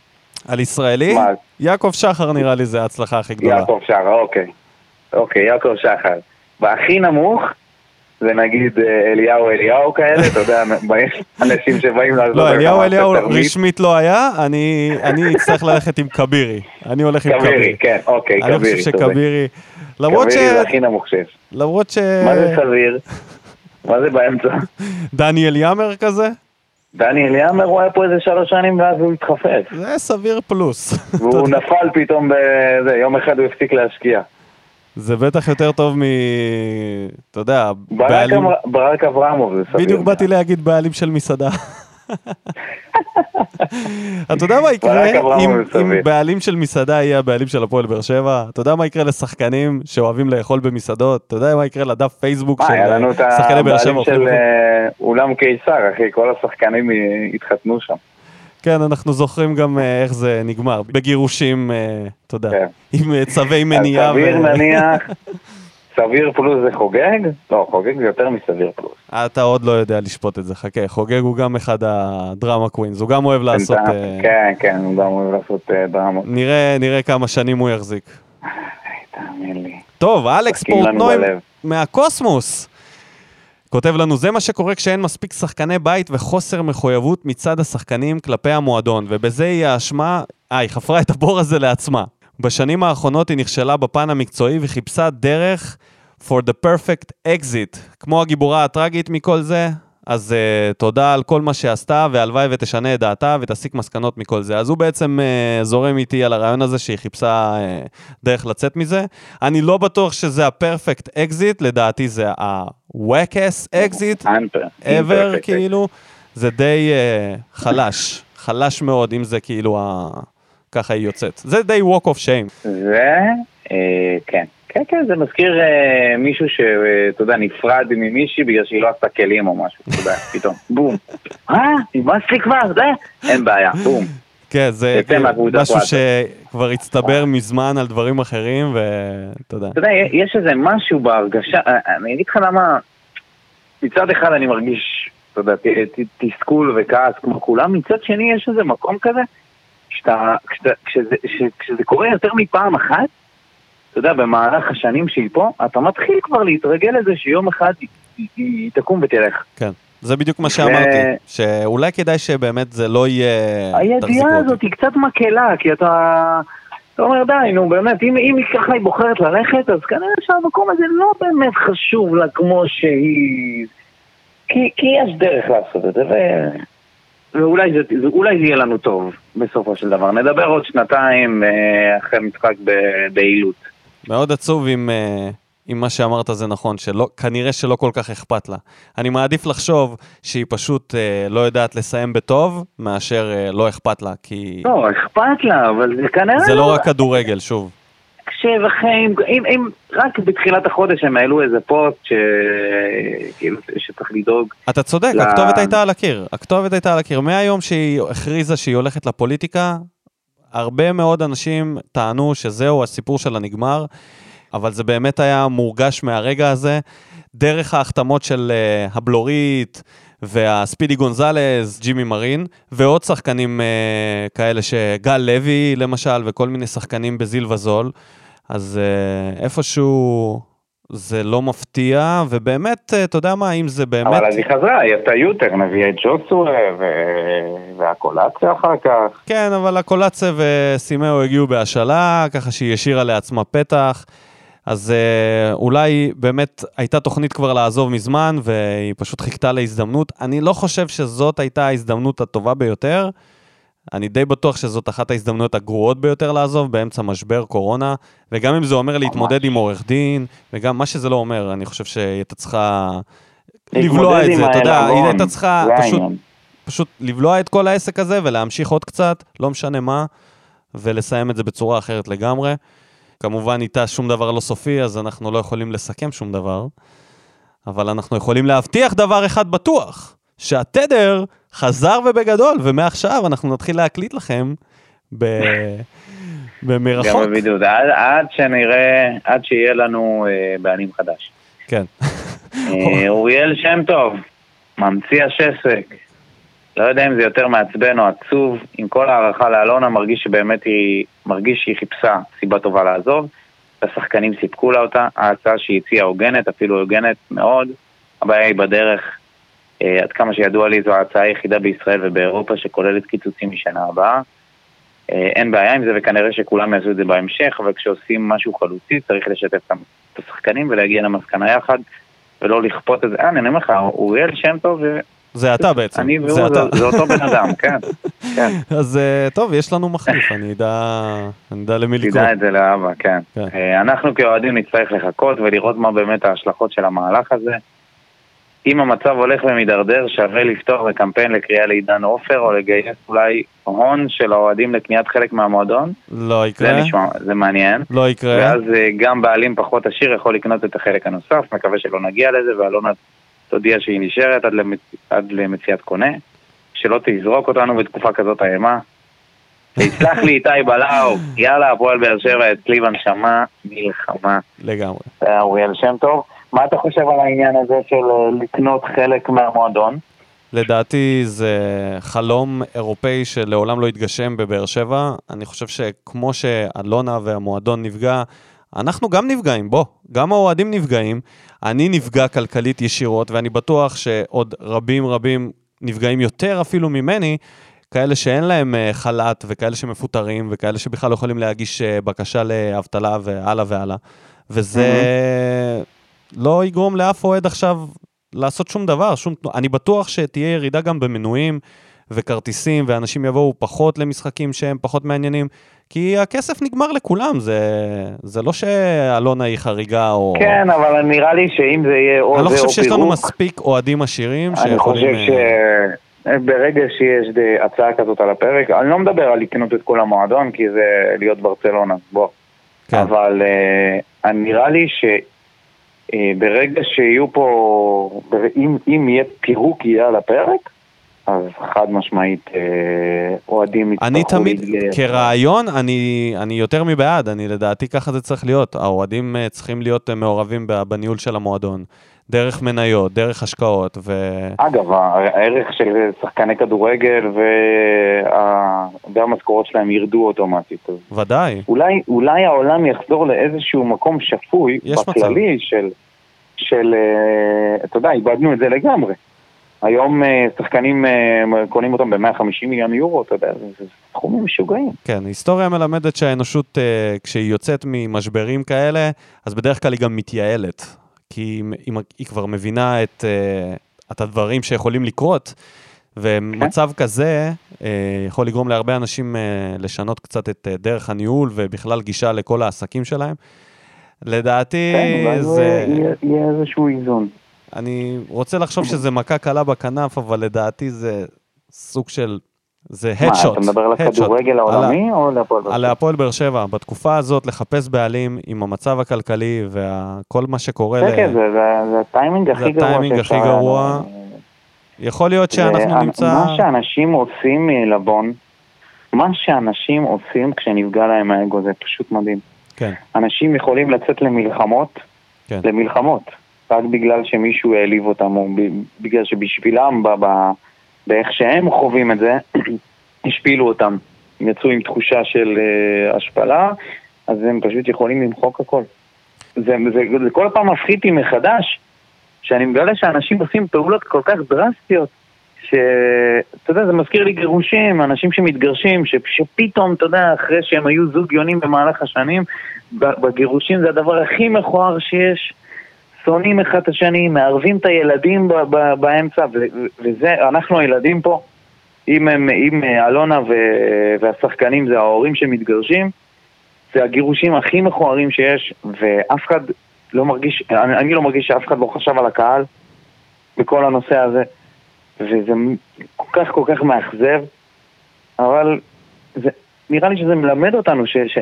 על ישראלי? מה? יעקב שחר נראה לי זה ההצלחה הכי גדולה. יעקב שחר, אוקיי. אוקיי, יעקב שחר. והכי נמוך, זה נגיד אה, אליהו אליהו כאלה, אתה יודע, יש אנשים שבאים לעזור לא, אליהו אליהו. רשמית לא היה, אני אני אצטרך ללכת עם כבירי. אני הולך עם כבירי, כבירי. כן, אוקיי, אני כבירי, חושב צודק. שכבירי... למרות ש... כבירי זה הכי נמוך שיש. למרות ש... מה זה סביר? מה זה באמצע? דניאל יאמר כזה? דניאל יאמר, הוא היה פה איזה שלוש שנים ואז הוא התחפף. זה סביר פלוס. והוא. נפל פתאום יום אחד הוא הפסיק להשקיע. זה בטח יותר טוב מ... אתה יודע, בעלים... ברק אברמוב זה סביר. בדיוק באתי להגיד בעלים של מסעדה. אתה יודע מה יקרה אם, אם. בעלים של מסעדה יהיה הבעלים של הפועל באר שבע? אתה יודע מה יקרה לשחקנים שאוהבים לאכול במסעדות? אתה יודע מה יקרה לדף פייסבוק של היה לנו את שחקני באר שבע? הבעלים אוכלים של בחוץ? אה, אולם קיסר, אחי, כל השחקנים התחתנו שם. כן, אנחנו זוכרים גם אה, איך זה נגמר, בגירושים, אה, אתה יודע, כן. עם אה, צווי אז מניעה. סביר נניח, סביר פלוס זה חוגג? לא, חוגג זה יותר מסביר פלוס. אתה עוד לא יודע לשפוט את זה, חכה, חוגג הוא גם אחד הדרמה קווינס, הוא גם אוהב לעשות... כן, כן, הוא גם אוהב לעשות דרמות. נראה, כמה שנים הוא יחזיק. תאמין לי. טוב, אלכס פורטנוי. מהקוסמוס. כותב לנו, זה מה שקורה כשאין מספיק שחקני בית וחוסר מחויבות מצד השחקנים כלפי המועדון, ובזה היא האשמה, אה, היא חפרה את הבור הזה לעצמה. בשנים האחרונות היא נכשלה בפן המקצועי וחיפשה דרך for the perfect exit. כמו הגיבורה הטראגית מכל זה, אז uh, תודה על כל מה שעשתה, והלוואי ותשנה את דעתה ותסיק מסקנות מכל זה. אז הוא בעצם uh, זורם איתי על הרעיון הזה שהיא חיפשה uh, דרך לצאת מזה. אני לא בטוח שזה ה perfect exit, לדעתי זה ה-weakest exit ever, כאילו. זה די uh, חלש, חלש מאוד, אם זה כאילו ה... ככה היא יוצאת. זה די walk of shame. זה, אה, כן. כן, כן, זה מזכיר אה, מישהו שאתה יודע, נפרד ממישהי בגלל שהיא לא עשתה כלים או משהו, אתה יודע, פתאום, בום. אה, נמאס לי כבר, זה, אין בעיה, בום. כן, זה משהו שכבר הצטבר מזמן על דברים אחרים, ואתה יודע. אתה יודע, יש איזה משהו בהרגשה, אה, אני אגיד לך למה, מצד אחד אני מרגיש, אתה יודע, תסכול וכעס כמו כולם, מצד שני יש איזה מקום כזה, כשזה קורה יותר מפעם אחת, אתה יודע, במהלך השנים שהיא פה, אתה מתחיל כבר להתרגל לזה שיום אחד היא, היא, היא תקום ותלך. כן. זה בדיוק מה שאמרתי. שאולי כדאי שבאמת זה לא יהיה... הידיעה הזאת היא קצת מקהלה, כי אתה... אתה אומר, די, נו, באמת, אם, אם ככה היא בוחרת ללכת, אז כנראה שהמקום הזה לא באמת חשוב לה כמו שהיא... כי, כי יש דרך לעשות את זה, ו... ואולי זה, זה יהיה לנו טוב בסופו של דבר. נדבר עוד שנתיים אה, אחרי משחק בעילות. מאוד עצוב אם, אה, אם מה שאמרת זה נכון, שכנראה שלא כל כך אכפת לה. אני מעדיף לחשוב שהיא פשוט אה, לא יודעת לסיים בטוב, מאשר אה, לא אכפת לה, כי... לא, אכפת לה, אבל זה כנראה... זה לא רק כדורגל, שוב. כשבחיים, אם, אם רק בתחילת החודש הם העלו איזה פוסט ש... כאילו, שצריך לדאוג. אתה צודק, ל... הכתובת הייתה על הקיר. הכתובת הייתה על הקיר. מהיום שהיא הכריזה שהיא הולכת לפוליטיקה, הרבה מאוד אנשים טענו שזהו, הסיפור שלה נגמר, אבל זה באמת היה מורגש מהרגע הזה. דרך ההחתמות של uh, הבלורית והספידי גונזלז, ג'ימי מרין, ועוד שחקנים uh, כאלה שגל לוי למשל, וכל מיני שחקנים בזיל וזול. אז uh, איפשהו זה לא מפתיע, ובאמת, אה, אתה יודע מה, אם זה באמת... אבל אז היא חזרה, היא עשתה יותר, נביאה את ג'וסווה ו... והקולציה אחר כך. כן, אבל הקולציה וסימאו הגיעו בהשאלה, ככה שהיא השאירה לעצמה פתח. אז אה, אולי באמת הייתה תוכנית כבר לעזוב מזמן, והיא פשוט חיכתה להזדמנות. אני לא חושב שזאת הייתה ההזדמנות הטובה ביותר. אני די בטוח שזאת אחת ההזדמנויות הגרועות ביותר לעזוב באמצע משבר קורונה, וגם אם זה אומר להתמודד עם עורך דין, וגם מה שזה לא אומר, אני חושב שהיא הייתה צריכה לבלוע את זה, אתה יודע, היא הייתה צריכה פשוט, פשוט לבלוע את כל העסק הזה ולהמשיך עוד קצת, לא משנה מה, ולסיים את זה בצורה אחרת לגמרי. כמובן איתה שום דבר לא סופי, אז אנחנו לא יכולים לסכם שום דבר, אבל אנחנו יכולים להבטיח דבר אחד בטוח, שהתדר חזר ובגדול, ומעכשיו אנחנו נתחיל להקליט לכם ב... במרחוק. גם בבידוד, עד, עד שנראה, עד שיהיה לנו אה, בעלים חדש. כן. אה, אוריאל שם טוב, ממציא השסק. לא יודע אם זה יותר מעצבן או עצוב, עם כל הערכה לאלונה, מרגיש שבאמת היא, מרגיש שהיא חיפשה סיבה טובה לעזוב. השחקנים סיפקו לה אותה, ההצעה שהיא הציעה הוגנת, אפילו הוגנת מאוד. הבעיה היא בדרך, עד כמה שידוע לי זו ההצעה היחידה בישראל ובאירופה שכוללת קיצוצים משנה הבאה. אה, אין בעיה עם זה וכנראה שכולם יעשו את זה בהמשך, אבל כשעושים משהו חלוצי צריך לשתף את השחקנים ולהגיע למסקנה יחד ולא לכפות את זה. אה, אני אומר לך, אוריאל שם טוב זה אתה בעצם. אני והוא, זה, זה אותו בן אדם, כן. כן. אז אה, טוב, יש לנו מחליף, אני אדע, אני אדע למי לקרוא. תדע את זה לאבא, כן. כן. אנחנו כאוהדים נצטרך לחכות ולראות מה באמת ההשלכות של המהלך הזה. אם המצב הולך ומידרדר, שווה לפתוח בקמפיין לקריאה לעידן עופר, או לגייס אולי הון של האוהדים לקניית חלק מהמועדון. לא יקרה. זה נשמע, זה מעניין. לא יקרה. ואז אה, גם בעלים פחות עשיר יכול לקנות את החלק הנוסף, מקווה שלא נגיע לזה, ואלונה תודיע שהיא נשארת עד, למצ... עד למציאת קונה, שלא תזרוק אותנו בתקופה כזאת אימה. תסלח לי איתי בלאו, יאללה, הפועל באר שבע אצלי בנשמה, מלחמה. לגמרי. זה היה אוריאל שם טוב. מה אתה חושב על העניין הזה של אה, לקנות חלק מהמועדון? לדעתי זה חלום אירופאי שלעולם לא יתגשם בבאר שבע. אני חושב שכמו שאלונה והמועדון נפגע, אנחנו גם נפגעים, בוא, גם האוהדים נפגעים. אני נפגע כלכלית ישירות, ואני בטוח שעוד רבים רבים נפגעים יותר אפילו ממני, כאלה שאין להם אה, חל"ת וכאלה שמפוטרים וכאלה שבכלל לא יכולים להגיש אה, בקשה לאבטלה והלאה והלאה. וזה... Mm-hmm. לא יגרום לאף אוהד עכשיו לעשות שום דבר, שום... אני בטוח שתהיה ירידה גם במנויים וכרטיסים, ואנשים יבואו פחות למשחקים שהם פחות מעניינים, כי הכסף נגמר לכולם, זה, זה לא שאלונה היא חריגה או... כן, אבל נראה לי שאם זה יהיה או זה או פירוק... אני לא חושב שיש לנו מספיק אוהדים עשירים שיכולים... אני חושב אה, שברגע שיש הצעה כזאת על הפרק, אני לא מדבר על לקנות את כל המועדון, כי זה להיות ברצלונה, בוא. כן. אבל uh, נראה לי שברגע uh, שיהיו פה, אם, אם יהיה פירוק יהיה על הפרק, אז חד משמעית אה, אוהדים יצטרכו... אני תמיד, כרעיון, אני, אני יותר מבעד, אני לדעתי ככה זה צריך להיות. האוהדים אה, צריכים להיות אה, מעורבים בניהול של המועדון. דרך מניות, דרך השקעות, ו... אגב, הערך של שחקני כדורגל והמשכורות שלהם ירדו אוטומטית. ודאי. אולי, אולי העולם יחזור לאיזשהו מקום שפוי, בכללי, מצב. של, של, אתה יודע, איבדנו את זה לגמרי. היום אה, שחקנים אה, קונים אותם ב-150 מיליון יורו, אתה יודע, זה סכומים משוגעים. כן, היסטוריה מלמדת שהאנושות, אה, כשהיא יוצאת ממשברים כאלה, אז בדרך כלל היא גם מתייעלת. כי היא, היא כבר מבינה את, את הדברים שיכולים לקרות, ומצב כן. כזה יכול לגרום להרבה אנשים לשנות קצת את דרך הניהול ובכלל גישה לכל העסקים שלהם. לדעתי כן, זה... יהיה, יהיה איזשהו איזון. אני רוצה לחשוב שזה מכה קלה בכנף, אבל לדעתי זה סוג של... זה הדשוט. מה, אתה מדבר על הכדורגל העולמי או על הפועל באר שבע? על הפועל באר שבע. בתקופה הזאת לחפש בעלים עם המצב הכלכלי וכל מה שקורה... כן, כן, זה הטיימינג הכי גרוע. זה הטיימינג הכי גרוע. יכול להיות שאנחנו נמצא... מה שאנשים עושים מלבון, מה שאנשים עושים כשנפגע להם האגו זה פשוט מדהים. כן. אנשים יכולים לצאת למלחמות, כן. למלחמות. רק בגלל שמישהו העליב אותם, או בגלל שבשבילם, באיך שהם חווים את זה, השפילו אותם. הם יצאו עם תחושה של uh, השפלה, אז הם פשוט יכולים למחוק הכל. זה, זה, זה, כל פעם מפחיד אותי מחדש, שאני מגלה שאנשים עושים פעולות כל כך דרסטיות, שאתה יודע, זה מזכיר לי גירושים, אנשים שמתגרשים, ש, שפתאום, אתה יודע, אחרי שהם היו זוג יונים במהלך השנים, בגירושים זה הדבר הכי מכוער שיש. שונאים אחד את השני, מערבים את הילדים ב- ב- באמצע, ו- וזה, אנחנו הילדים פה, אם, הם, אם אלונה ו- והשחקנים זה ההורים שמתגרשים, זה הגירושים הכי מכוערים שיש, ואף אחד לא מרגיש, אני, אני לא מרגיש שאף אחד לא חשב על הקהל בכל הנושא הזה, וזה כל כך כל כך מאכזב, אבל זה, נראה לי שזה מלמד אותנו ש, ש,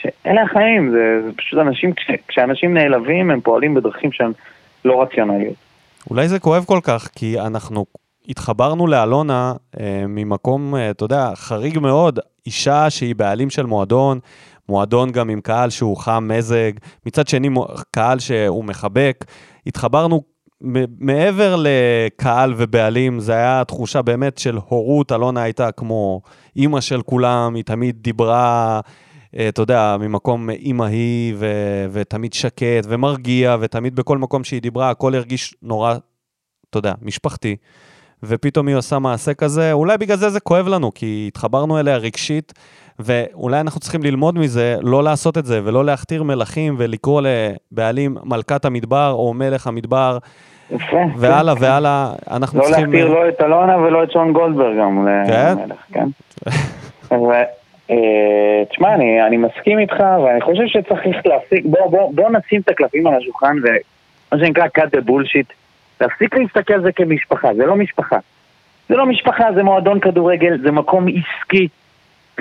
שאלה החיים, זה, זה פשוט אנשים, כש, כשאנשים נעלבים הם פועלים בדרכים שהן לא רציונליות. אולי זה כואב כל כך, כי אנחנו התחברנו לאלונה אה, ממקום, אה, אתה יודע, חריג מאוד, אישה שהיא בעלים של מועדון, מועדון גם עם קהל שהוא חם מזג, מצד שני קהל שהוא מחבק. התחברנו מעבר לקהל ובעלים, זה היה תחושה באמת של הורות, אלונה הייתה כמו אימא של כולם, היא תמיד דיברה אתה יודע, ממקום אימא היא, ו- ותמיד שקט ומרגיע, ותמיד בכל מקום שהיא דיברה, הכל הרגיש נורא, אתה יודע, משפחתי. ופתאום היא עושה מעשה כזה, אולי בגלל זה זה כואב לנו, כי התחברנו אליה רגשית, ואולי אנחנו צריכים ללמוד מזה, לא לעשות את זה, ולא להכתיר מלכים ולקרוא לבעלים מלכת המדבר או מלך המדבר. יפה. והלאה כן, והלאה, אנחנו לא צריכים... לא להכתיר לא את אלונה ולא את שון גולדברג גם כן? למלך, כן? אה, תשמע, אני, אני מסכים איתך, ואני חושב שצריך להפסיק, בוא, בוא, בוא נשים את הקלפים על השולחן, ומה שנקרא cut the bullshit, להפסיק להסתכל על זה כמשפחה, זה לא משפחה. זה לא משפחה, זה מועדון כדורגל, זה מקום עסקי,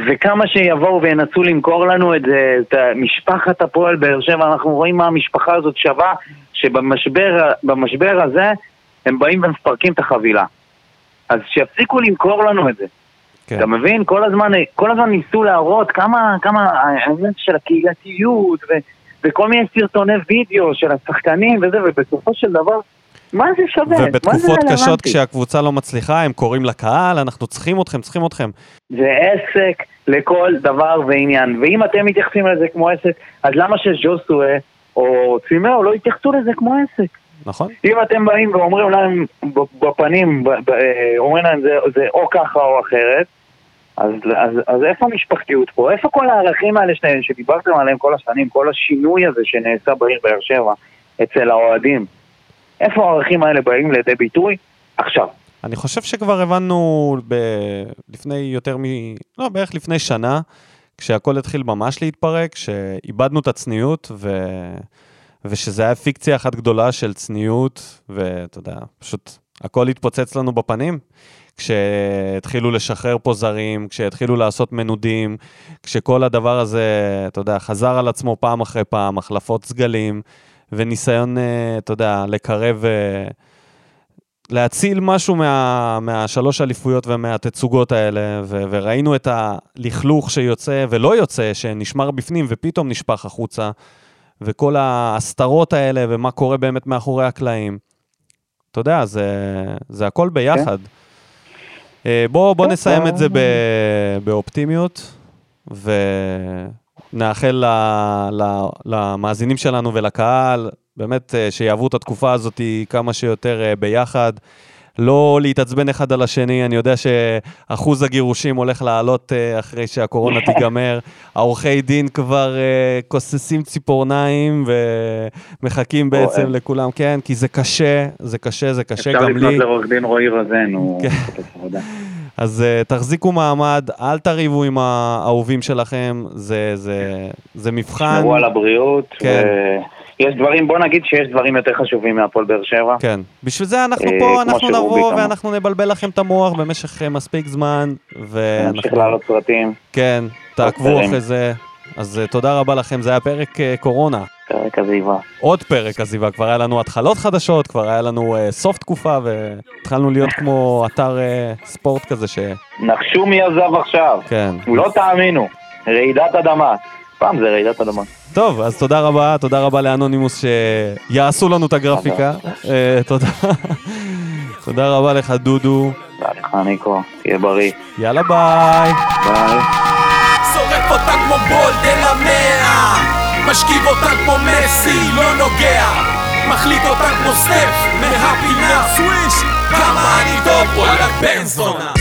וכמה שיבואו וינסו למכור לנו את, זה, את משפחת הפועל באר שבע, אנחנו רואים מה המשפחה הזאת שווה, שבמשבר הזה הם באים ומפרקים את החבילה. אז שיפסיקו למכור לנו את זה. כן. אתה מבין? כל הזמן, כל הזמן ניסו להראות כמה, כמה העניין של הקהילתיות ו, וכל מיני סרטוני וידאו של השחקנים וזה, ובסופו של דבר, מה זה שווה? ובתקופות קשות כשהקבוצה לא מצליחה, הם קוראים לקהל, אנחנו צריכים אתכם, צריכים אתכם. זה עסק לכל דבר ועניין, ואם אתם מתייחסים לזה כמו עסק, אז למה שז'וסואה או צימאו לא יתייחסו לזה כמו עסק? נכון. אם אתם באים ואומרים להם בפנים, אומרים להם זה, זה או ככה או אחרת, אז, אז, אז איפה המשפחתיות פה? איפה כל הערכים האלה שדיברתם עליהם כל השנים, כל השינוי הזה שנעשה בעיר באר שבע אצל האוהדים? איפה הערכים האלה באים לידי ביטוי? עכשיו. אני חושב שכבר הבנו ב... לפני יותר מ... לא, בערך לפני שנה, כשהכול התחיל ממש להתפרק, שאיבדנו את הצניעות, ו... ושזה היה פיקציה אחת גדולה של צניעות, ואתה יודע, פשוט הכל התפוצץ לנו בפנים. כשהתחילו לשחרר פה זרים, כשהתחילו לעשות מנודים, כשכל הדבר הזה, אתה יודע, חזר על עצמו פעם אחרי פעם, החלפות סגלים, וניסיון, אה, אתה יודע, לקרב, אה, להציל משהו מה, מהשלוש אליפויות ומהתצוגות האלה, ו, וראינו את הלכלוך שיוצא ולא יוצא, שנשמר בפנים ופתאום נשפך החוצה, וכל ההסתרות האלה, ומה קורה באמת מאחורי הקלעים. אתה יודע, זה, זה הכל ביחד. כן. אה, בואו בוא נסיים את זה באופטימיות, ונאחל למאזינים שלנו ולקהל, באמת אה, שיעברו את התקופה הזאת כמה שיותר אה, ביחד. לא להתעצבן אחד על השני, אני יודע שאחוז הגירושים הולך לעלות uh, אחרי שהקורונה תיגמר. העורכי דין כבר uh, כוססים ציפורניים ומחכים בעצם לכולם, כן, כי זה קשה, זה קשה, זה קשה גם לי. אפשר לפנות לעורך דין רועי רזן, הוא כן. אז uh, תחזיקו מעמד, אל תריבו עם האהובים שלכם, זה, זה, זה מבחן. תשמרו על הבריאות. כן. ו... יש דברים, בוא נגיד שיש דברים יותר חשובים מהפועל באר שבע. כן. בשביל זה אנחנו אה, פה, אנחנו נבוא ואנחנו נבלבל לכם את המוח במשך אה, מספיק זמן. נמשיך לעלות סרטים. כן, תעקבו אחרי זה. אז uh, תודה רבה לכם, זה היה פרק קורונה. פרק עזיבה. עוד פרק עזיבה, כבר היה לנו התחלות חדשות, כבר היה לנו uh, סוף תקופה, והתחלנו להיות כמו אתר uh, ספורט כזה ש... נחשו מי עזב עכשיו. כן. לא תאמינו, רעידת אדמה. פעם זה רעידת אדמה. טוב, אז תודה רבה, תודה רבה לאנונימוס שיעשו לנו את הגרפיקה. אה, תודה. תודה רבה לך, דודו. תודה לך, ניקו. תהיה בריא. יאללה, ביי. ביי. שורף אותה כמו בולט במאה משכיב אותה כמו מסי, לא נוגע מחליט אותה כמו סטף מהפינה סוויש כמה אני טוב, וואלה בן זונה.